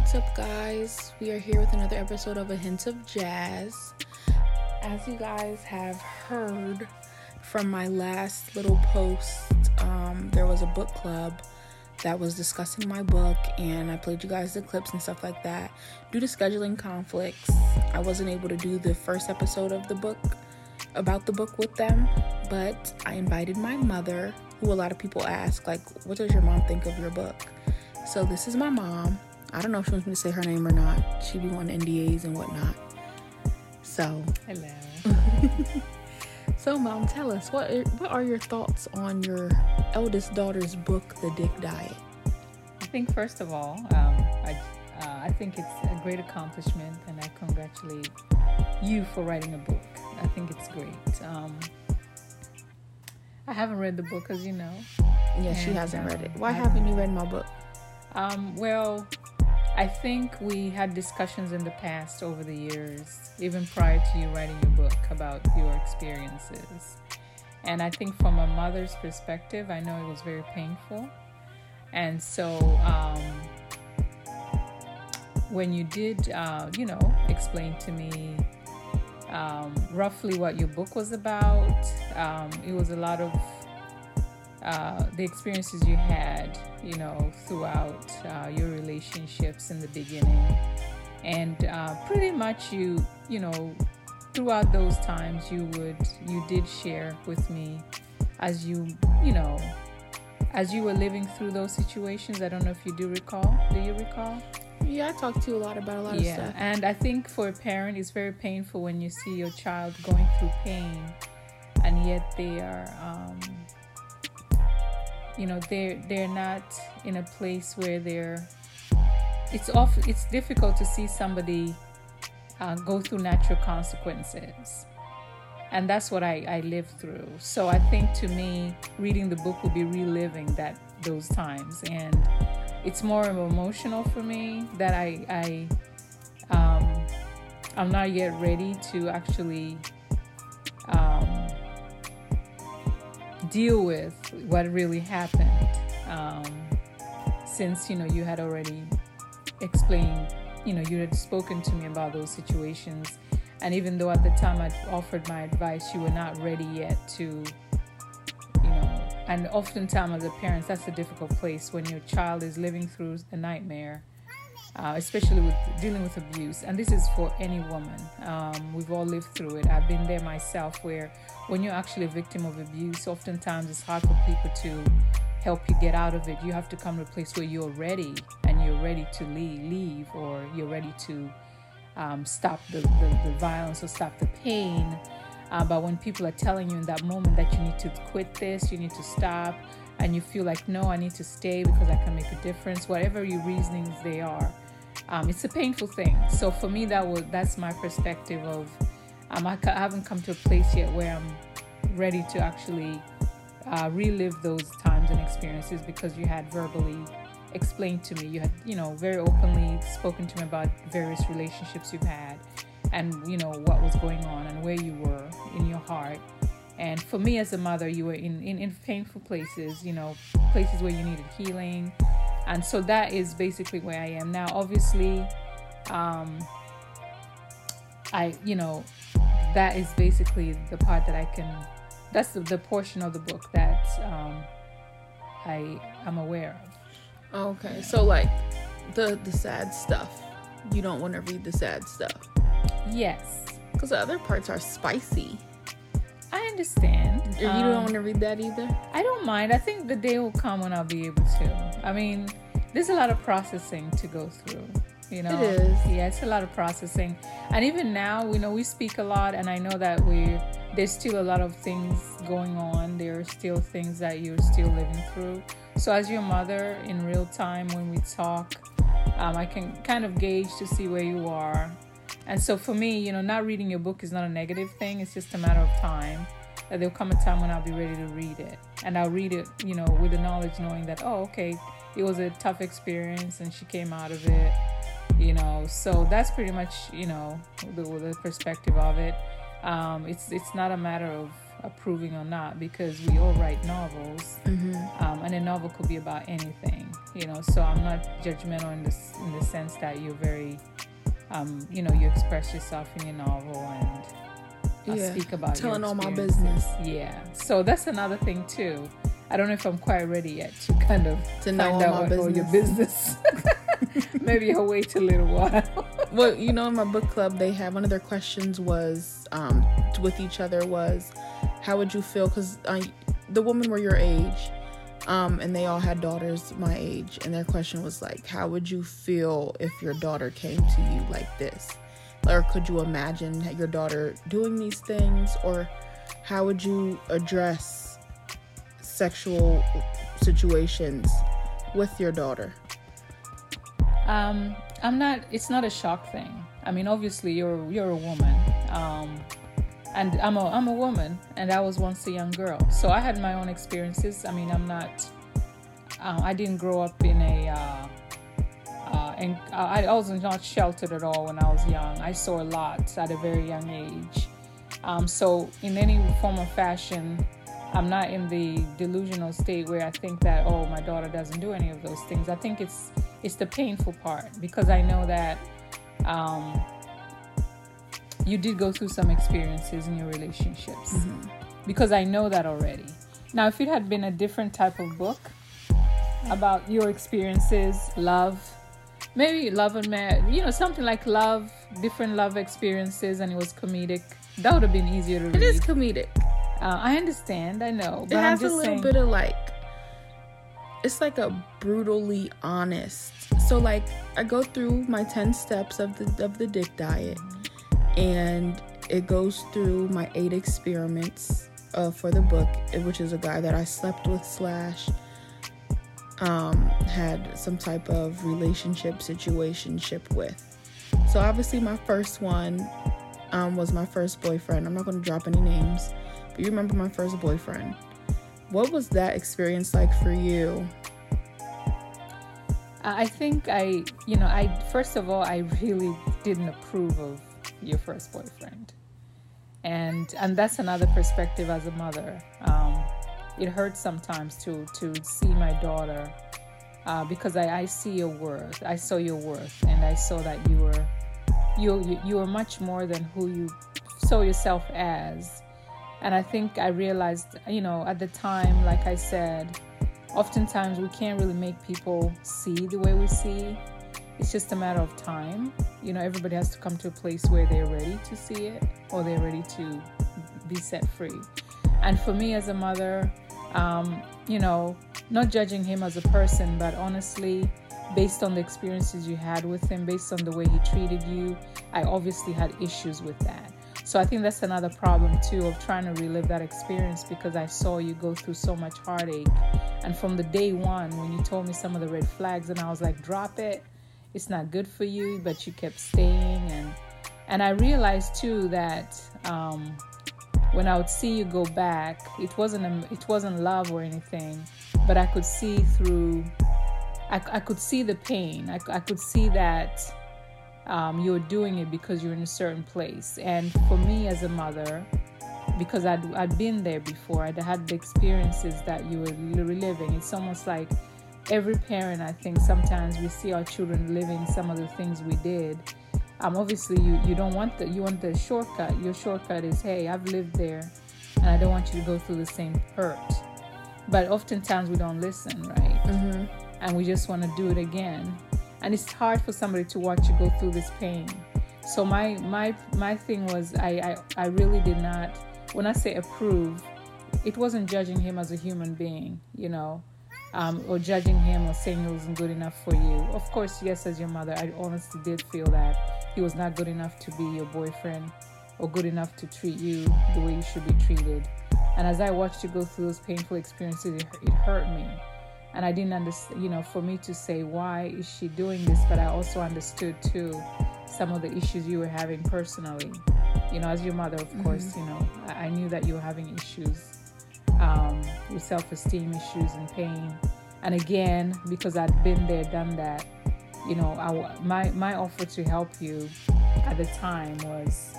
What's up, guys? We are here with another episode of A Hint of Jazz. As you guys have heard from my last little post, um, there was a book club that was discussing my book, and I played you guys the clips and stuff like that. Due to scheduling conflicts, I wasn't able to do the first episode of the book about the book with them, but I invited my mother, who a lot of people ask, like, what does your mom think of your book? So this is my mom. I don't know if she wants me to say her name or not. She be wanting NDAs and whatnot. So hello. so mom, tell us what what are your thoughts on your eldest daughter's book, The Dick Diet? I think first of all, um, I uh, I think it's a great accomplishment, and I congratulate you for writing a book. I think it's great. Um, I haven't read the book, as you know. Yeah, she hasn't read it. Why haven't you read my book? Um, well, I think we had discussions in the past over the years, even prior to you writing your book, about your experiences. And I think from a mother's perspective, I know it was very painful. And so um, when you did, uh, you know, explain to me um, roughly what your book was about, um, it was a lot of uh, the experiences you had, you know, throughout uh, your relationships in the beginning. And uh, pretty much you, you know, throughout those times, you would, you did share with me as you, you know, as you were living through those situations. I don't know if you do recall. Do you recall? Yeah, I talked to you a lot about a lot yeah, of stuff. and I think for a parent, it's very painful when you see your child going through pain, and yet they are. Um, you know they're they're not in a place where they're it's off it's difficult to see somebody uh, go through natural consequences. And that's what I, I lived through. So i think to me reading the book will be reliving that those times. And it's more emotional for me that i i um, i'm not yet ready to actually um, deal with what really happened um, since you know you had already explained you know you had spoken to me about those situations. And even though at the time i offered my advice you were not ready yet to you know and oftentimes as a parent that's a difficult place when your child is living through a nightmare uh, especially with dealing with abuse. And this is for any woman. Um, we've all lived through it. I've been there myself, where when you're actually a victim of abuse, oftentimes it's hard for people to help you get out of it. You have to come to a place where you're ready and you're ready to leave, leave or you're ready to um, stop the, the, the, violence or stop the pain. Uh, but when people are telling you in that moment that you need to quit this, you need to stop, and you feel like, no, I need to stay because I can make a difference, whatever your reasonings they are, um, it's a painful thing. So for me, that was that's my perspective of. Um, I, I haven't come to a place yet where I'm ready to actually uh, relive those times and experiences because you had verbally explained to me. You had, you know, very openly spoken to me about various relationships you've had and, you know, what was going on and where you were in your heart. And for me as a mother, you were in, in, in painful places, you know, places where you needed healing, and so that is basically where I am now. Obviously, um, I you know that is basically the part that I can. That's the, the portion of the book that um, I am aware of. Okay, so like the the sad stuff, you don't want to read the sad stuff. Yes, because the other parts are spicy. Understand. you um, don't want to read that either? I don't mind. I think the day will come when I'll be able to. I mean, there's a lot of processing to go through. You know, it is. Yeah, it's a lot of processing, and even now, you know, we speak a lot, and I know that we there's still a lot of things going on. There are still things that you're still living through. So, as your mother, in real time, when we talk, um, I can kind of gauge to see where you are and so for me, you know, not reading your book is not a negative thing. It's just a matter of time. That there'll come a time when I'll be ready to read it, and I'll read it, you know, with the knowledge, knowing that oh, okay, it was a tough experience, and she came out of it, you know. So that's pretty much, you know, the, the perspective of it. Um, it's it's not a matter of approving or not because we all write novels, mm-hmm. um, and a novel could be about anything. you know. So I'm not judgmental in this in the sense that you're very, um, you know, you express yourself in your novel and uh, Yeah, speak about telling all my business. Yeah. So that's another thing too. I don't know if I'm quite ready yet to kind of To know find all out all your business. Maybe I'll wait a little while. well, you know, in my book club, they had one of their questions was um, with each other was, how would you feel? Because uh, the women were your age, um, and they all had daughters my age, and their question was like, how would you feel if your daughter came to you like this? Or could you imagine your daughter doing these things? Or how would you address sexual situations with your daughter? Um, I'm not. It's not a shock thing. I mean, obviously, you're you're a woman, um, and I'm a I'm a woman, and I was once a young girl. So I had my own experiences. I mean, I'm not. Uh, I didn't grow up in a. Uh, and I I was not sheltered at all when I was young. I saw a lot at a very young age. Um, so in any form of fashion, I'm not in the delusional state where I think that oh my daughter doesn't do any of those things. I think it's it's the painful part because I know that um, you did go through some experiences in your relationships because I know that already. Now, if it had been a different type of book about your experiences, love, maybe love and marriage, you know, something like love, different love experiences, and it was comedic, that would have been easier to read. It is comedic. Uh, I understand, I know, but it has a little saying. bit of like it's like a brutally honest so like i go through my 10 steps of the of the dick diet and it goes through my eight experiments uh, for the book which is a guy that i slept with slash um, had some type of relationship situationship with so obviously my first one um, was my first boyfriend i'm not going to drop any names but you remember my first boyfriend what was that experience like for you? I think I, you know, I first of all, I really didn't approve of your first boyfriend, and and that's another perspective as a mother. Um, it hurts sometimes to to see my daughter uh, because I, I see your worth. I saw your worth, and I saw that you were you you, you were much more than who you saw yourself as. And I think I realized, you know, at the time, like I said, oftentimes we can't really make people see the way we see. It's just a matter of time. You know, everybody has to come to a place where they're ready to see it or they're ready to be set free. And for me as a mother, um, you know, not judging him as a person, but honestly, based on the experiences you had with him, based on the way he treated you, I obviously had issues with that. So I think that's another problem too of trying to relive that experience because I saw you go through so much heartache. And from the day one, when you told me some of the red flags, and I was like, drop it. It's not good for you, but you kept staying. And and I realized too that um, when I would see you go back, it wasn't a, it wasn't love or anything, but I could see through. I, I could see the pain. I, I could see that um, you're doing it because you're in a certain place. And for me as a mother, because I'd, I'd been there before, I'd had the experiences that you were reliving. It's almost like every parent, I think, sometimes we see our children living some of the things we did. Um, obviously, you, you don't want the you want the shortcut. Your shortcut is, hey, I've lived there, and I don't want you to go through the same hurt. But oftentimes we don't listen, right? Mm-hmm. and we just want to do it again and it's hard for somebody to watch you go through this pain so my my my thing was I, I i really did not when i say approve it wasn't judging him as a human being you know um, or judging him or saying he wasn't good enough for you of course yes as your mother i honestly did feel that he was not good enough to be your boyfriend or good enough to treat you the way you should be treated and as i watched you go through those painful experiences it, it hurt me and I didn't understand, you know, for me to say, why is she doing this? But I also understood too some of the issues you were having personally. You know, as your mother, of Mm-hmm. course, you know, I, I knew that you were having issues um, with self esteem issues and pain. And again, because I'd been there, done that, you know, I, my, my offer to help you at the time was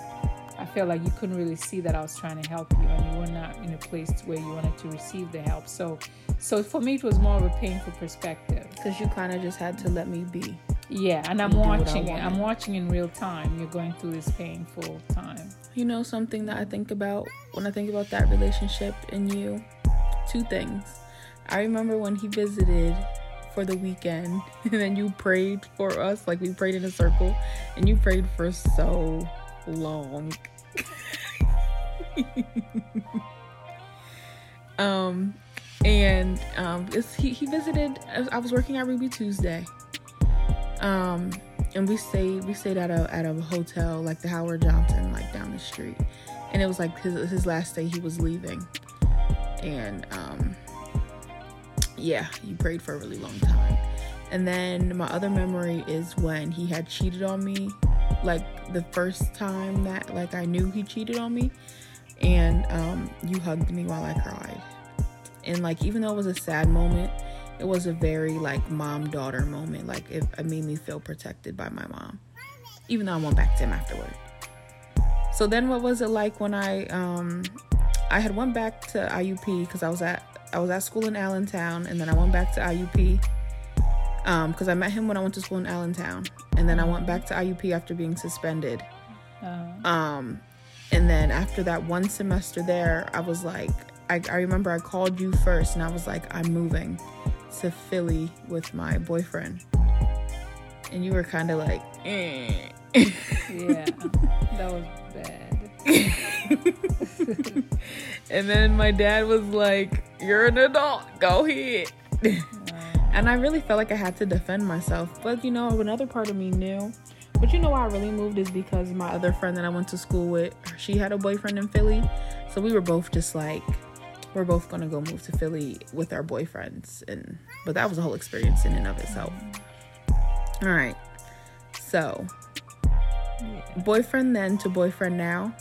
I felt like you couldn't really see that I was trying to help you, and you were not in a place where you wanted to receive the help. So, so for me, it was more of a painful perspective. Because you kind of just had to let me be. Yeah, and I'm do what I watching it. I'm watching in real time. You're going through this painful time. You know something that I think about when I think about that relationship and you? Two things. I remember when he visited for the weekend and then you prayed for us, like we prayed in a circle, and you prayed for so long. um and um he, he visited I I was working at Ruby Tuesday. Um and we stayed we stayed at a at a hotel like the Howard Johnson like down the street and it was like his his last day he was leaving and um yeah he prayed for a really long time. And then my other memory is when he had cheated on me like the first time that like I knew he cheated on me and um you hugged me while I cried. And like even though it was a sad moment it was a very like mom daughter moment. Like it, it made me feel protected by my mom even though i went back to him afterward. So then what was it like when i um i had went back to iup because i was at i was at school in allentown and then i went back to iup um because i met him when i went to school in allentown and then i went back to iup after being suspended Uh, um, and then after that one semester there, I was like, I, I remember I called you first and I was like, I'm moving to Philly with my boyfriend. And you were kind of like, eh. yeah, that was bad. and then my dad was like, You're an adult, go ahead. and I really felt like I had to defend myself. But you know, another part of me knew. But you know why I really moved is because my other friend that I went to school with, she had a boyfriend in Philly. So we were both just like, we're both gonna go move to Philly with our boyfriends. And but that was a whole experience in and of itself. All right. So boyfriend then to boyfriend now.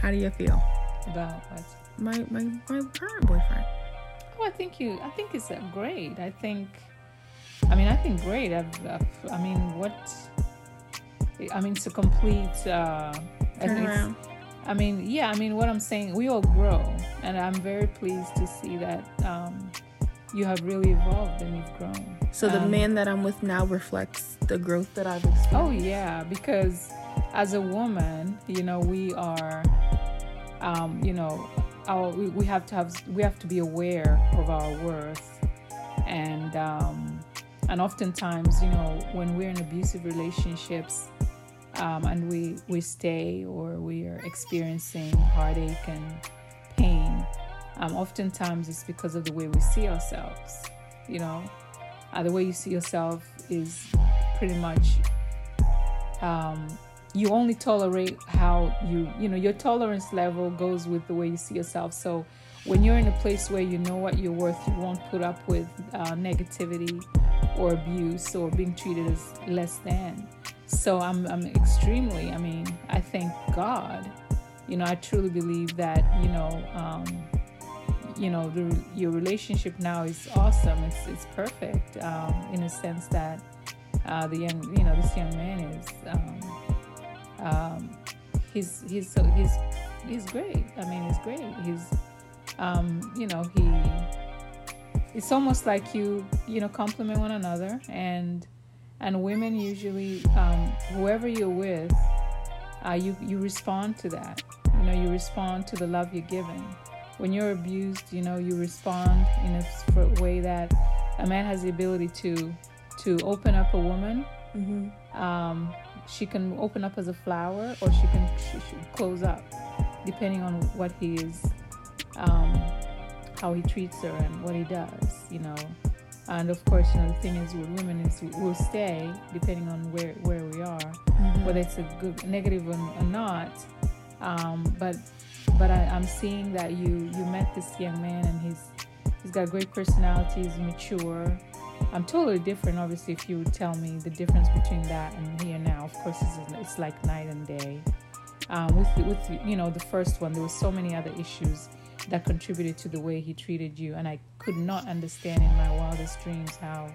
How do you feel? About what? My my my current boyfriend. Oh, I think you. I think it's uh, great. I think. I mean, I think great. I've, I've, I mean, what? I mean, it's a complete. Uh, I Turn around. I mean, yeah. I mean, what I'm saying, we all grow, and I'm very pleased to see that um, you have really evolved and you've grown. So the Um, man that I'm with now reflects the growth that I've experienced. Oh yeah, because as a woman, you know, we are, um, you know, our we, have to have we have to be aware of our worth, and um, and oftentimes, you know, when we're in abusive relationships, um, and we we stay or we are experiencing heartache and pain, um, oftentimes it's because of the way we see ourselves. You know, uh, the way you see yourself is pretty much um, you only tolerate how you you know your tolerance level goes with the way you see yourself. So when you're in a place where you know what you're worth you won't put up with uh, negativity or abuse or being treated as less than. So I'm, I'm extremely i mean i thank god. You know i truly believe that you know um, you know the, your relationship now is awesome. It's it's perfect um, in a sense that uh, the young you know this young man is um, um, he's he's so he's he's great. I mean he's great. He's um, you know he it's almost like you you know compliment one another and and women usually um, whoever you're with uh, you you respond to that. You know you respond to the love you're given when you're abused you know you respond in a way that a man has the ability to to open up a woman. Mm-hmm. um, she can open up as a flower or she can she should close up depending on what he is um, how he treats her and what he does you know and of course you know the thing is with women is we'll stay depending on where where we are Mm-hmm. whether it's a good negative or, or not um, but but I, I'm seeing that you you met this young man and he's he's got a great personality he's mature I'm totally different obviously if you would tell me the difference between that and here now of course it's, it's like night and day um, with with you know the first one there were so many other issues that contributed to the way he treated you and I could not understand in my wildest dreams how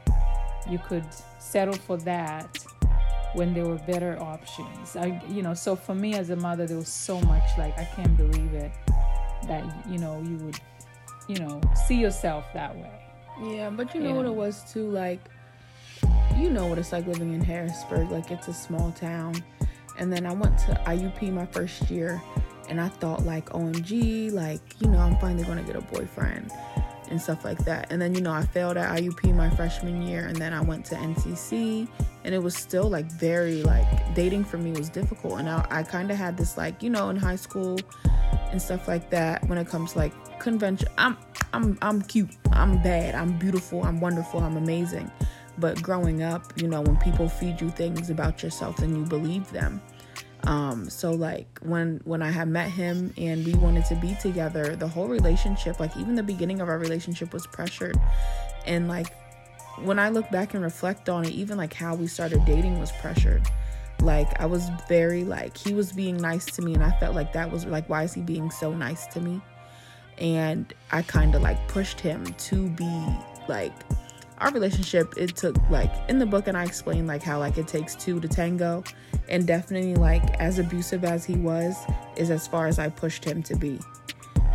you could settle for that when there were better options. I, you know, so for me as a mother, there was so much like I can't believe it that you know you would, you know, see yourself that way. Yeah, but you know what it was too, like you know what it's like living in Harrisburg. Like it's a small town. And then I went to IUP my first year and I thought like OMG, like, you know, I'm finally gonna get a boyfriend and stuff like that. And then, you know, I failed at IUP my freshman year and then I went to NCC and it was still like very like dating for me was difficult. And I, I kind of had this like, you know, in high school and stuff like that when it comes to like convention. I'm I'm I'm cute. I'm bad. I'm beautiful. I'm wonderful. I'm amazing. But growing up, you know, when people feed you things about yourself and you believe them. Um, so like when when I had met him and we wanted to be together, the whole relationship, like even the beginning of our relationship was pressured. And like when I look back and reflect on it, even like how we started dating was pressured. Like I was very like he was being nice to me and I felt like that was like why is he being so nice to me? And I kind of like pushed him to be like our relationship it took like in the book and i explained like how like it takes two to tango and definitely like as abusive as he was is as far as i pushed him to be.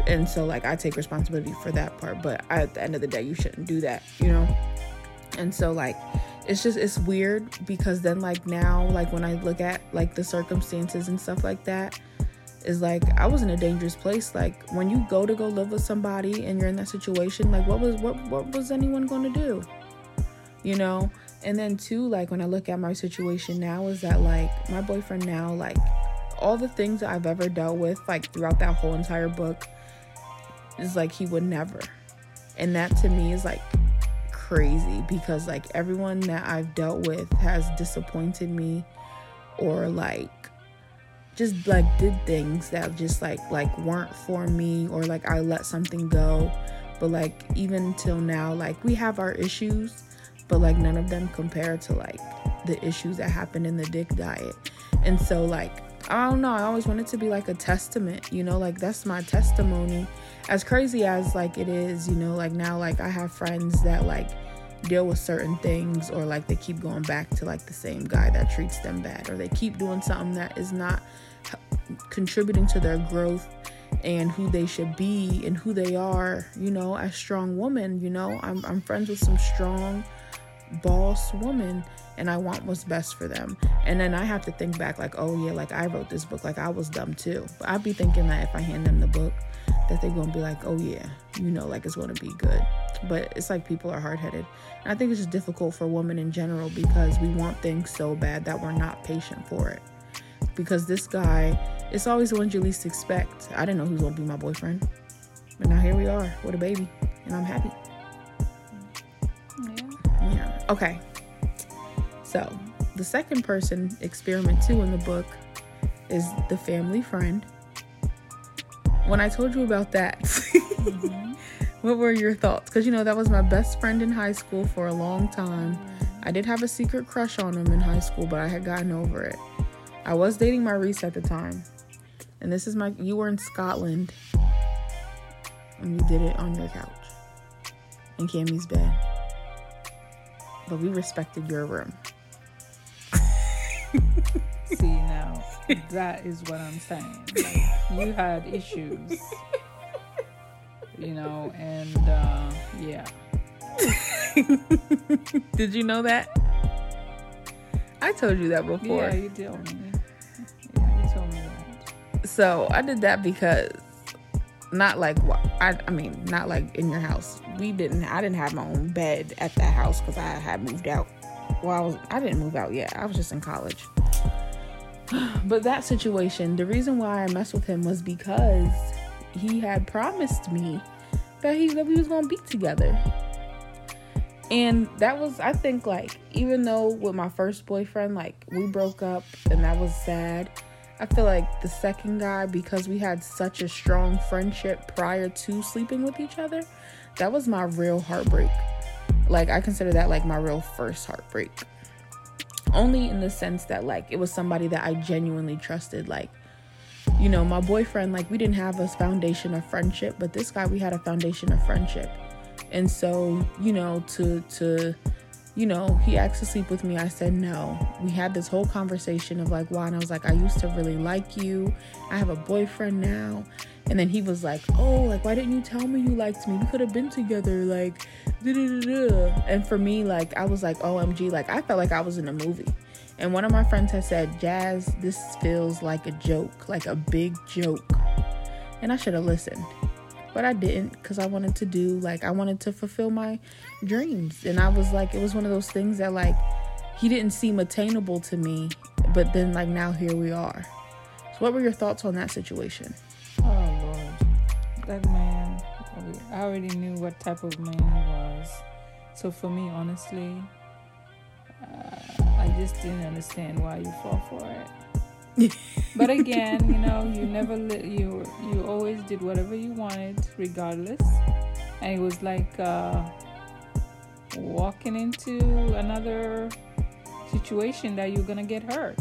And so like i take responsibility for that part but at the end of the day you shouldn't do that you know? And so like it's just it's weird because then like now like when i look at like the circumstances and stuff like that is like I was in a dangerous place. Like when you go to go live with somebody and you're in that situation, like what was what what was anyone going to do? You know? And then too like when I look at my situation now is that like my boyfriend now like all the things that I've ever dealt with like throughout that whole entire book is like he would never. And that to me is like crazy because like everyone that I've dealt with has disappointed me or like just like did things that just like like weren't for me or like I let something go. But like even till now, like we have our issues, but like none of them compare to like the issues that happened in the dick diet. And so like I don't know, I always want it to be like a testament, you know, like that's my testimony. As crazy as like it is, you know, like now like I have friends that like deal with certain things or like they keep going back to like the same guy that treats them bad or they keep doing something that is not contributing to their growth and who they should be and who they are, you know, as strong women, you know. I'm I'm friends with some strong boss women and I want what's best for them. And then I have to think back like, oh yeah, like I wrote this book, like I was dumb too. But I'd be thinking that if I hand them the book, that they're gonna be like, oh yeah, you know, like it's gonna be good. But it's like people are hard headed. And I think it's just difficult for women in general because we want things so bad that we're not patient for it because this guy, it's always the ones you least expect. I didn't know who's gonna be my boyfriend, but now here we are with a baby, and I'm happy. Yeah. Yeah. Okay. So the second person, experiment two in the book, is the family friend. When I told you about that, mm-hmm. what were your thoughts? Because you know that was my best friend in high school for a long time. I did have a secret crush on him in high school, but I had gotten over it. I was dating my Maurice at the time. And this is my you were in Scotland and you did it on your couch in Cammy's bed. But we respected your room. See now, that is what I'm saying. Like, you had issues, you know, and uh, yeah. Did you know that? I told you that before. Yeah, you told So I did that because not like I, I mean not like in your house. We didn't. I didn't have my own bed at that house because I had moved out. Well, I was. I didn't move out yet. I was just in college. But that situation, the reason why I messed with him was because he had promised me that he that we was gonna be together. And that was, I think, like, even though with my first boyfriend, like, we broke up and that was sad, I feel like the second guy, because we had such a strong friendship prior to sleeping with each other, that was my real heartbreak. Like, I consider that like my real first heartbreak. Only in the sense that, like, it was somebody that I genuinely trusted. Like, you know, my boyfriend, like, we didn't have a foundation of friendship, but this guy, we had a foundation of friendship and so you know to to you know, he asked to sleep with me. I said no. We had this whole conversation of like why, and I was like, I used to really like you. I have a boyfriend now. And then he was like, Oh, like why didn't you tell me you liked me? We could have been together. Like, da-da-da-da. and for me, like I was like, OMG, like I felt like I was in a movie. And one of my friends had said, Jazz, this feels like a joke, like a big joke. And I should have listened but I didn't because I wanted to do like I wanted to fulfill my dreams, and I was like, it was one of those things that like he didn't seem attainable to me, but then like now here we are. So, what were your thoughts on that situation? Oh Lord, that man! I already knew what type of man he was. So for me, honestly, uh, I just didn't understand why you fall for it but again, you know, you never li- you you always did whatever you wanted, regardless. And it was like uh, walking into another situation that you're gonna get hurt.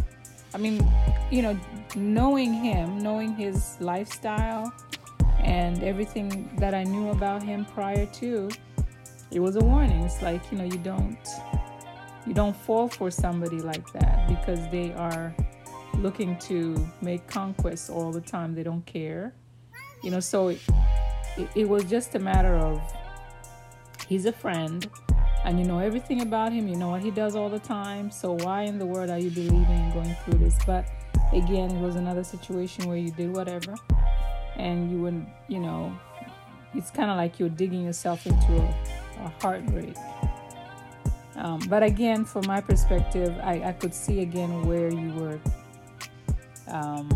I mean, you know, knowing him, knowing his lifestyle, and everything that I knew about him prior to, it was a warning. It's like you know, you don't you don't fall for somebody like that because they are looking to make conquests all the time. They don't care. You know, so it, it, it was just a matter of he's a friend and you know everything about him, you know what he does all the time. So why in the world are you believing and going through this? But again, it was another situation where you did whatever and you wouldn't, you know, it's kind of like you're digging yourself into a, a heartbreak. Um, but again, from my perspective, I, I could see again where you were um,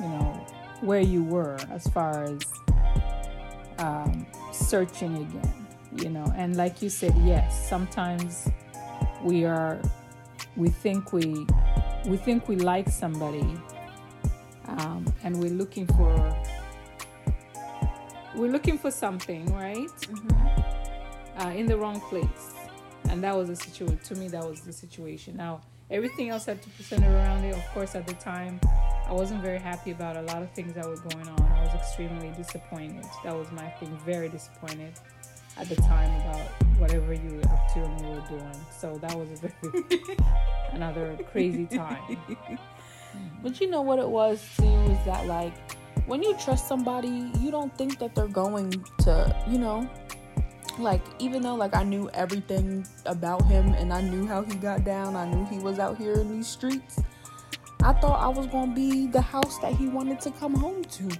you know, where you were as far as um, searching again, you know. And like you said, yes, sometimes we are, we think we, we think we like somebody, um, and we're looking for, we're looking for something, right? Mm-hmm. Uh, in the wrong place, and that was the situation. To me, that was the situation. Now everything else had to be centered around it. Of course, at the time, I wasn't very happy about a lot of things that were going on. I was extremely disappointed. That was my thing, very disappointed at the time about whatever you were up to and you were doing. So that was another crazy time. But you know what it was too is that like when you trust somebody, you don't think that they're going to, you know, like even though like I knew everything about him and I knew how he got down, I knew he was out here in these streets. I thought I was gonna be the house that he wanted to come home to,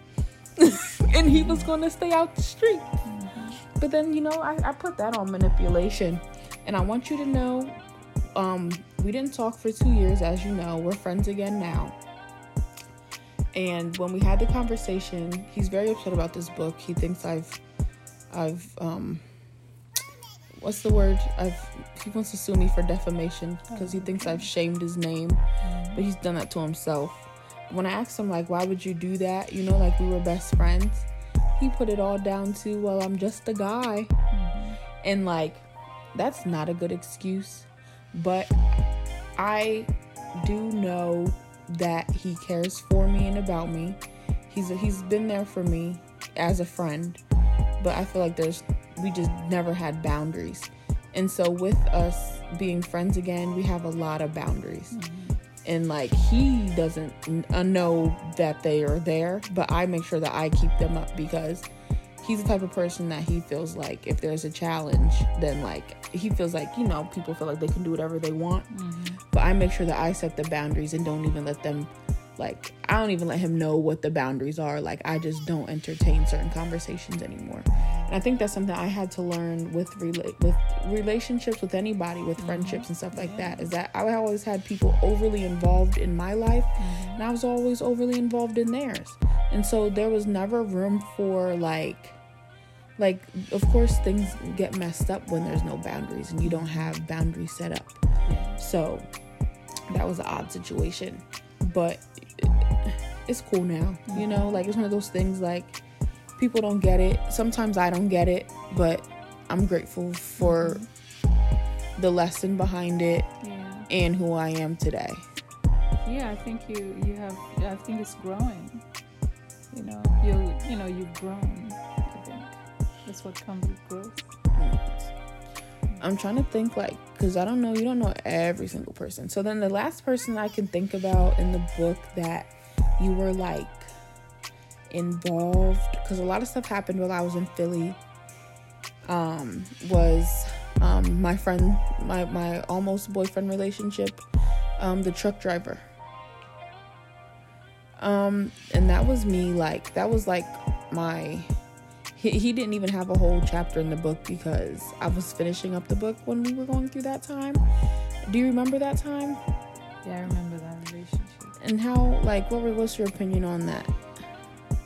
and he was gonna stay out the street. Mm-hmm. But then you know I, I put that on manipulation, and I want you to know, um, we didn't talk for two years, as you know. We're friends again now. And when we had the conversation, he's very upset about this book. He thinks I've I've um what's the word? I've he wants to sue me for defamation because he thinks I've shamed his name, but he's done that to himself. When I asked him like, why would you do that? You know, like we were best friends. He put it all down to, well, I'm just a guy, mm-hmm. and like that's not a good excuse. But I do know that he cares for me and about me. He's he's been there for me as a friend, but I feel like there's we just never had boundaries. And so with us being friends again, we have a lot of boundaries. Mm-hmm. And like he doesn't uh, know that they are there, but I make sure that I keep them up because he's the type of person that he feels like if there's a challenge, then like he feels like, you know, people feel like they can do whatever they want. Mm-hmm. But I make sure that I set the boundaries and don't even let them like I don't even let him know what the boundaries are. Like I just don't entertain certain conversations anymore. And I think that's something I had to learn with rela- with relationships with anybody, with mm-hmm. friendships and stuff like that. Is that I always had people overly involved in my life, mm-hmm. and I was always overly involved in theirs. And so there was never room for like like of course things get messed up when there's no boundaries and you don't have boundaries set up. So that was an odd situation. But it's cool now. You know, like it's one of those things like people don't get it. Sometimes I don't get it, but I'm grateful for mm-hmm. the lesson behind it yeah. and who I am today. Yeah, I think you you have I think it's growing. You know, you you know, you've grown. I think that's what comes with growth. Mm. I'm trying to think like because I don't know, you don't know every single person. So then the last person I can think about in the book that you were like involved because a lot of stuff happened while I was in Philly. Um, was um my friend, my my almost boyfriend relationship, um, the truck driver. Um, and that was me like that was like my he, he didn't even have a whole chapter in the book because I was finishing up the book when we were going through that time. Do you remember that time? Yeah, I remember that relationship. And how like what was your opinion on that?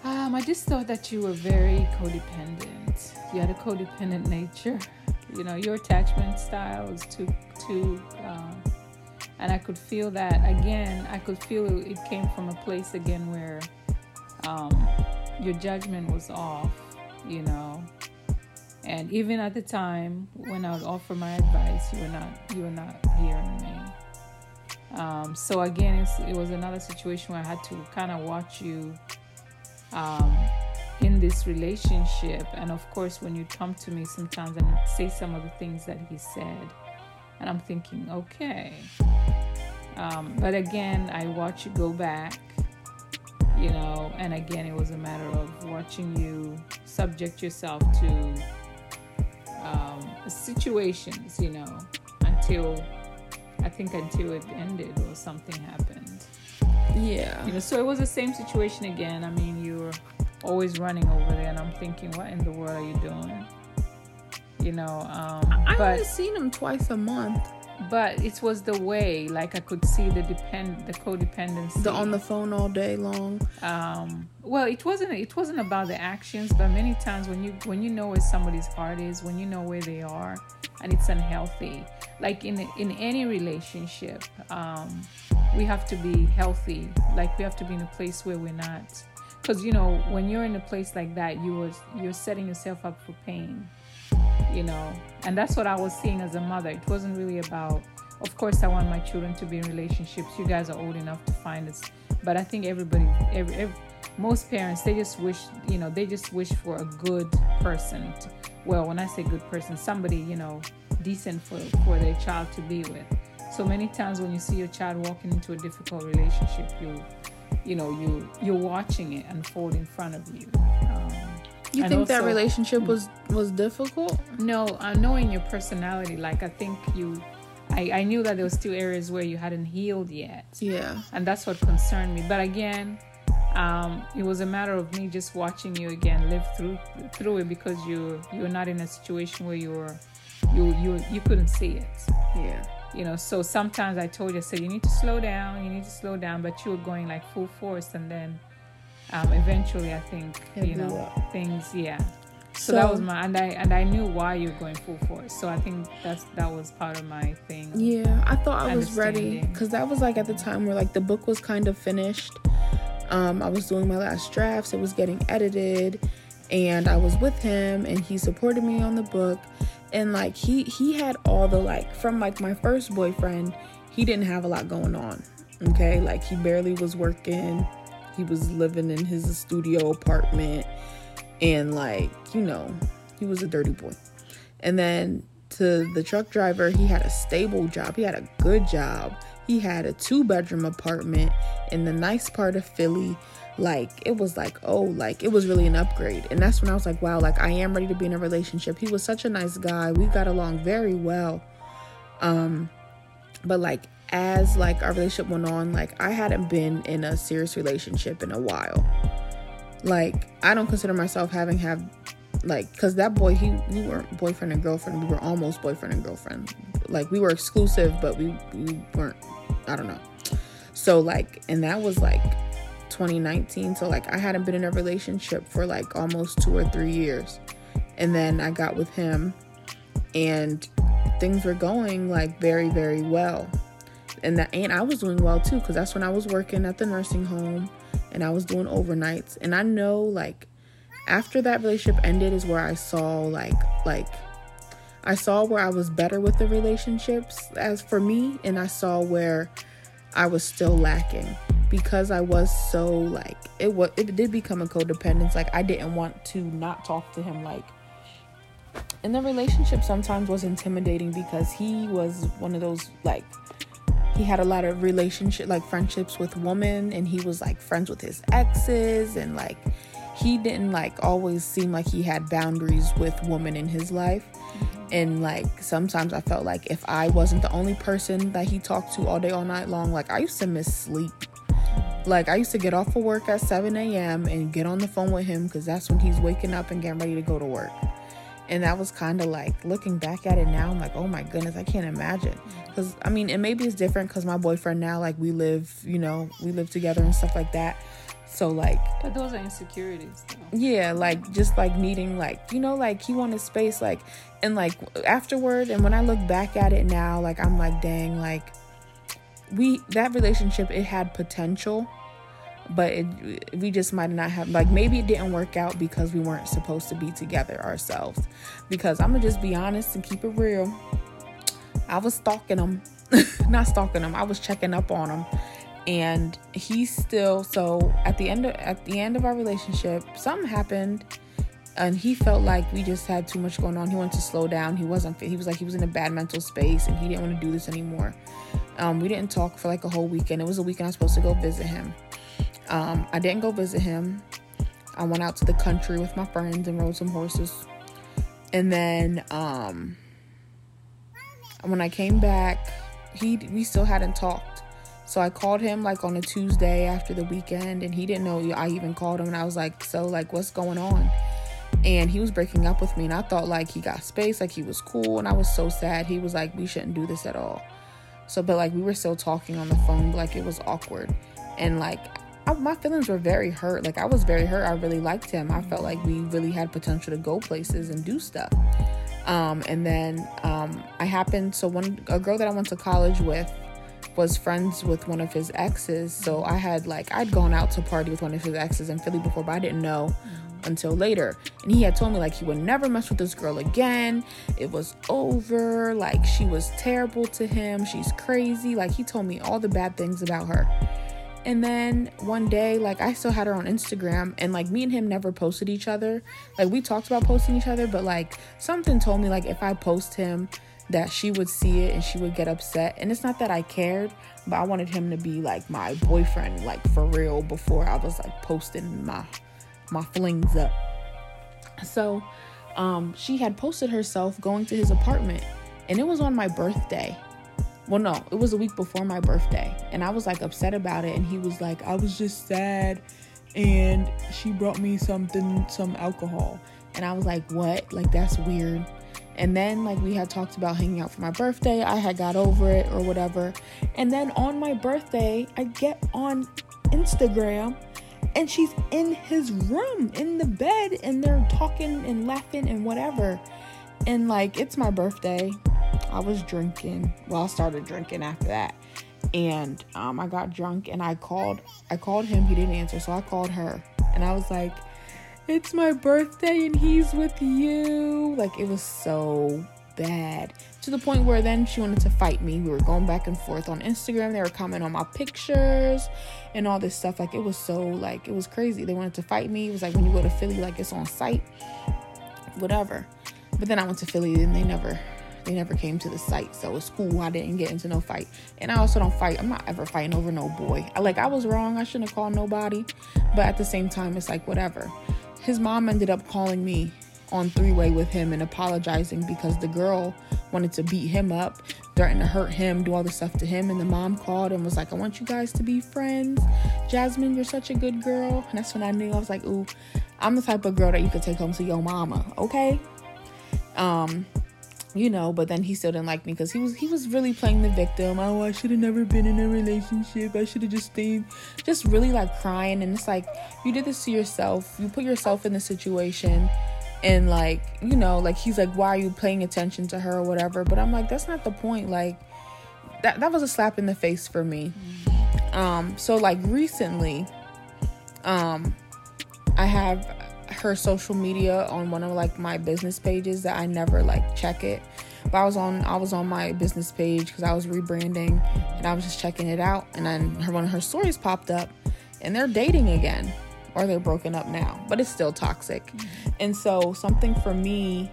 Um, I just thought that you were very codependent. You had a codependent nature. You know, your attachment style was too too uh, and I could feel that again. I could feel it, it came from a place again where um, your judgment was off, you know. And even at the time when I would offer my advice, you were not you were not hearing me. Um, so again, it was another situation where I had to kind of watch you um, in this relationship. And of course, when you come to me sometimes and say some of the things that he said, and I'm thinking, okay. Um, but again, I watch you go back, you know, and again, it was a matter of watching you subject yourself to um, situations, you know, until I think until it ended or something happened. Yeah. You know, so it was the same situation again. I mean, you were always running over there, and I'm thinking, what in the world are you doing? you know. Um, I but, only seen him twice a month. But it was the way, like I could see the depend, the codependency. The on the phone all day long. Um, well, it wasn't. It wasn't about the actions, but many times when you when you know where somebody's heart is, when you know where they are, and it's unhealthy. Like in in any relationship, um, we have to be healthy. Like we have to be in a place where we're not, because you know when you're in a place like that, you are you're setting yourself up for pain you know and that's what i was seeing as a mother. It wasn't really about of course i want my children to be in relationships. You guys are old enough to find this. But i think everybody every, every most parents they just wish you know they just wish for a good person to, well when i say good person somebody you know decent for for their child to be with. So many times when you see your child walking into a difficult relationship you you know you you're watching it unfold in front of you you think also, that relationship was was difficult? No, uh, knowing your personality, like I think you, I, I knew that there was still areas where you hadn't healed yet. Yeah, and that's what concerned me. But again, um, it was a matter of me just watching you again live through through it because you you're not in a situation where you're you you you couldn't see it. Yeah. You know, so sometimes I told you, I said, you need to slow down, you need to slow down, but you were going like full force, and then um, eventually I think you know things yeah. So, so, that was my and I and I knew why you're going full force. So I think that's that was part of my thing yeah I thought I was ready because that was like at the time where like the book was kind of finished. Um, I was doing my last drafts it was getting edited and I was with him and he supported me on the book. And like he he had all the like from like my first boyfriend he didn't have a lot going on okay? Like he barely was working he was living in his studio apartment and like, you know, he was a dirty boy. And then to the truck driver, he had a stable job. He had a good job. He had a two bedroom apartment in the nice part of Philly. Like, it was like, oh, like, it was really an upgrade. And that's when I was like, wow, like, I am ready to be in a relationship. He was such a nice guy. We got along very well. Um, but like, as like our relationship went on, like I hadn't been in a serious relationship in a while. Like I don't consider myself having have like because that boy he we weren't boyfriend and girlfriend. We were almost boyfriend and girlfriend. Like we were exclusive but we we weren't i don't know. So like and that was like 2019 so like i hadn't been in a relationship for like almost two or three years. And then i got with him and things were going like very very well and that and I was doing well too because that's when I was working at the nursing home and I was doing overnights. And I know like after that relationship ended is where I saw like like I saw where I was better with the relationships as for me and I saw where I was still lacking. Because I was so like it was it did become a codependence. Like I didn't want to not talk to him like and the relationship sometimes was intimidating because he was one of those like he had a lot of relationship like friendships with women and he was like friends with his exes and like he didn't like always seem like he had boundaries with women in his life. Mm-hmm. And like sometimes i felt like if i wasn't the only person that he talked to all day all night long like i used to miss sleep. Like i used to get off of work at 7 a.m and get on the phone with him because that's when he's waking up and getting ready to go to work and that was kind of like looking back at it now i'm like oh my goodness i can't imagine. Mm-hmm. Because i mean and maybe it's different because my boyfriend now like we live you know we live together and stuff like that. So like But those are insecurities, though. yeah like just like needing like you know like he wanted space like and like afterward and when i look back at it now like i'm like dang like we that relationship it had potential but it, we just might not have like maybe it didn't work out because we weren't supposed to be together ourselves. Because i'm gonna just be honest and keep it real. I was stalking him. Not stalking him i was checking up on him. And he's still so at the end of at the end of our relationship something happened. And he felt like we just had too much going on. He wanted to slow down. He wasn't fit. He was like he was in a bad mental space and he didn't want to do this anymore. Um, we didn't talk for like a whole weekend. It was a weekend i was supposed to go visit him um, i didn't go visit him i went out to the country with my friends and rode some horses and then um, when i came back he we still hadn't talked so I called him like on a Tuesday after the weekend, and he didn't know I even called him. And I was like, "So, like, what's going on?" And he was breaking up with me, and I thought like he got space, like he was cool, and I was so sad. He was like, "We shouldn't do this at all." So, but like we were still talking on the phone, like it was awkward, and like I, my feelings were very hurt. Like I was very hurt. I really liked him. I felt like we really had potential to go places and do stuff. Um, and then um, I happened. So one a girl that I went to college with was friends with one of his exes. So I had like I'd gone out to party with one of his exes in Philly before, but I didn't know until later. And he had told me like he would never mess with this girl again. It was over. Like she was terrible to him. She's crazy. Like he told me all the bad things about her. And then one day, like I still had her on Instagram, and like me and him never posted each other. Like we talked about posting each other, but like something told me like if I post him, that she would see it and she would get upset. And it's not that I cared, but I wanted him to be like my boyfriend, like for real, before I was like posting my my flings up. So, um, she had posted herself going to his apartment, and it was on my birthday. Well, no, it was a week before my birthday, and I was like upset about it. And he was like, I was just sad, and she brought me something, some alcohol. And I was like, what? Like, that's weird. And then, like, we had talked about hanging out for my birthday. I had got over it or whatever. And then on my birthday, I get on Instagram and she's in his room in the bed and they're talking and laughing and whatever. And like, it's my birthday. I was drinking. Well, I started drinking after that. And um, I got drunk and I called I called him, he didn't answer, so I called her. And I was like, it's my birthday and he's with you. Like it was so bad. To the point where then she wanted to fight me. We were going back and forth on Instagram. They were commenting on my pictures and all this stuff. Like it was so like it was crazy. They wanted to fight me. It was like when you go to Philly, like it's on site. Whatever. But then I went to Philly and they never they never came to the site. So it's cool. I didn't get into no fight. And I also don't fight. I'm not ever fighting over no boy. I, like I was wrong. I shouldn't have called nobody. But at the same time, it's like whatever his mom ended up calling me on three way with him and apologizing because the girl wanted to beat him up, threatened to hurt him, do all this stuff to him. And the mom called and was like, I want you guys to be friends. Jasmine, you're such a good girl. And that's when I knew I was like, ooh, I'm the type of girl that you could take home to your mama, okay? Um, you know, but then he still didn't like me because he was he was really playing the victim. Oh, I should have never been in a relationship. I should have just stayed, just really like crying. And it's like you did this to yourself. You put yourself in the situation, and like you know, like he's like, why are you paying attention to her or whatever? But I'm like, that's not the point. Like that that was a slap in the face for me. Um, so like recently, um, I have her social media on one of like my business pages that I never like check it. But I was on I was on my business page because I was rebranding and I was just checking it out and then her one of her stories popped up and they're dating again or they're broken up now, but it's still toxic. And so something for me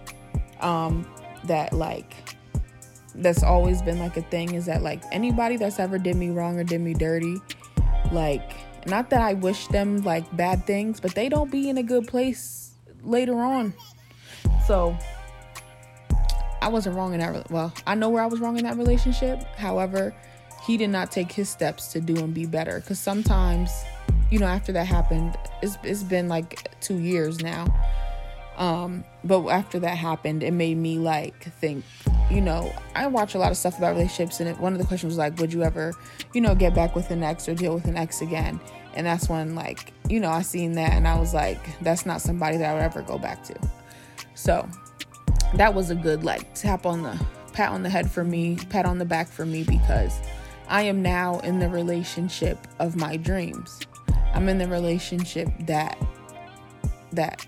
um, that like that's always been like a thing is that like anybody that's ever did me wrong or did me dirty, like not that I wish them like bad things, but they don't be in a good place later on. So I wasn't wrong in that. Well, I know where I was wrong in that relationship. However, he did not take his steps to do and be better. Because sometimes, you know, after that happened, it's it's been like two years now. Um, but after that happened, it made me like think, you know, I watch a lot of stuff about relationships, and it, one of the questions was like, would you ever, you know, get back with an ex or deal with an ex again? And that's when, like, you know, I seen that, and I was like, that's not somebody that I would ever go back to. So that was a good like tap on the pat on the head for me, pat on the back for me because I am now in the relationship of my dreams. I'm in the relationship that that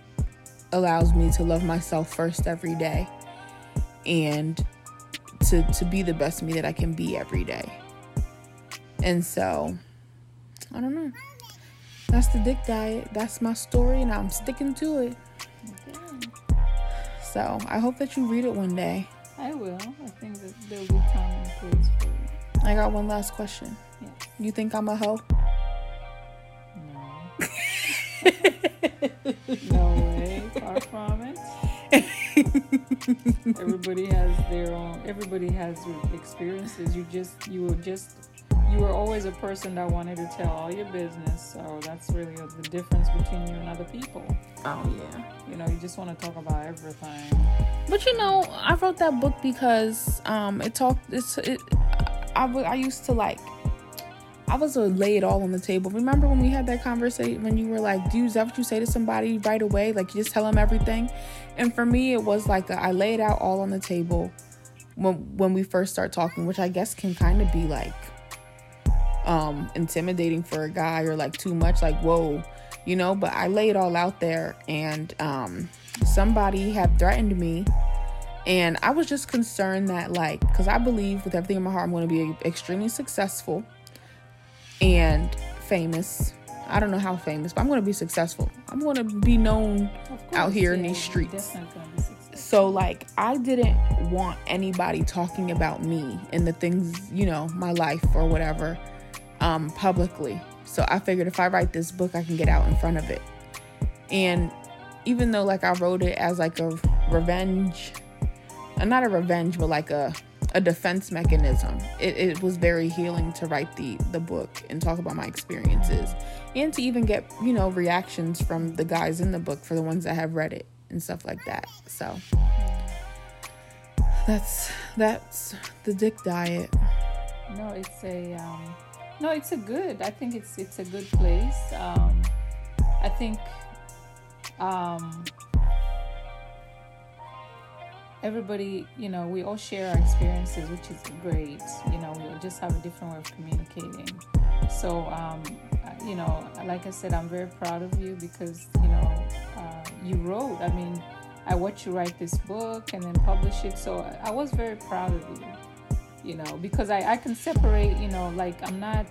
allows me to love myself first every day and to to be the best me that I can be every day. And so I don't know. That's the dick diet. That's my story and I'm sticking to it. So I hope that you read it one day. I will. I think that there'll be time and place for it. I got one last question. Yes. You think I'm a hoe? No. no way. Far from it. everybody has their own. Everybody has experiences. You just you were just you were always a person that wanted to tell all your business. So that's really the difference between you and other people. Oh yeah. You know, you just want to talk about everything. But you know, I wrote that book because um it talked it's it I, I used to like I was a lay it all on the table. Remember when we had that conversation when you were like, "Do you, is that what you say to somebody right away? Like you just tell them everything?" And for me, it was like a, I lay it out all on the table when when we first start talking, which I guess can kind of be like um intimidating for a guy or like too much like whoa you know but i lay it all out there and um somebody had threatened me and i was just concerned that like because i believe with everything in my heart i'm going to be extremely successful and famous i don't know how famous but i'm going to be successful i'm going to be known out here in these streets definitely gonna be successful. so like I didn't want anybody talking about me and the things, you know, my life or whatever um publicly. So I figured if I write this book I can get out in front of it. And even though like I wrote it as like a revenge not a revenge but like a a defense mechanism. It, it was very healing to write the the book and talk about my experiences and to even get, you know, reactions from the guys in the book for the ones that have read it and stuff like that. So that's that's the dick diet. No, it's a um, no, it's a good. I think it's it's a good place. Um, I think um, everybody, you know, we all share our experiences, which is great. You know, we just have a different way of communicating. So, um, you know, like I said, I'm very proud of you because you know uh, you wrote. I mean, I watched you write this book and then publish it. So I was very proud of you you know because I, I can separate you know like i'm not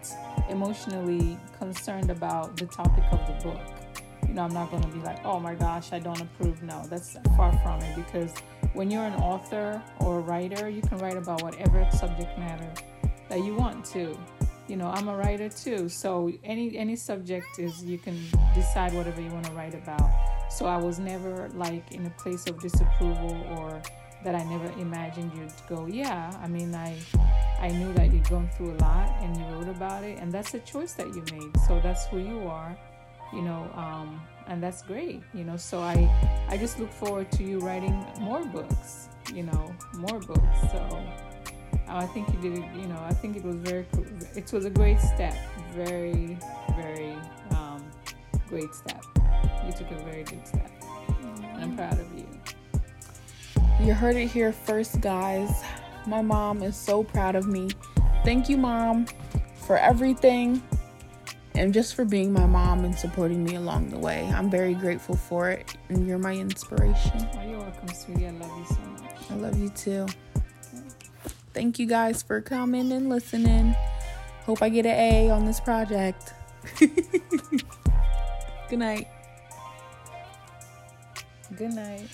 emotionally concerned about the topic of the book you know i'm not going to be like oh my gosh i don't approve no that's far from it because when you're an author or a writer you can write about whatever subject matter that you want to you know i'm a writer too so any any subject is you can decide whatever you want to write about so i was never like in a place of disapproval or that I never imagined you'd go, yeah. I mean, I I knew that you'd gone through a lot and you wrote about it, and that's a choice that you made. So that's who you are, you know, um, and that's great, you know. So I I just look forward to you writing more books, you know, more books. So I think you did it, you know. I think it was very. It was a great step, very very um, great step. You took a very good step. And I'm proud of you. You heard it here first, guys. My mom is so proud of me. Thank you, mom, for everything and just for being my mom and supporting me along the way. I'm very grateful for it, and you're my inspiration. Oh, you're welcome, sweetie. I love you so much. I love you too. Thank you guys for coming and listening. Hope I get an A on this project. Good night. Good night.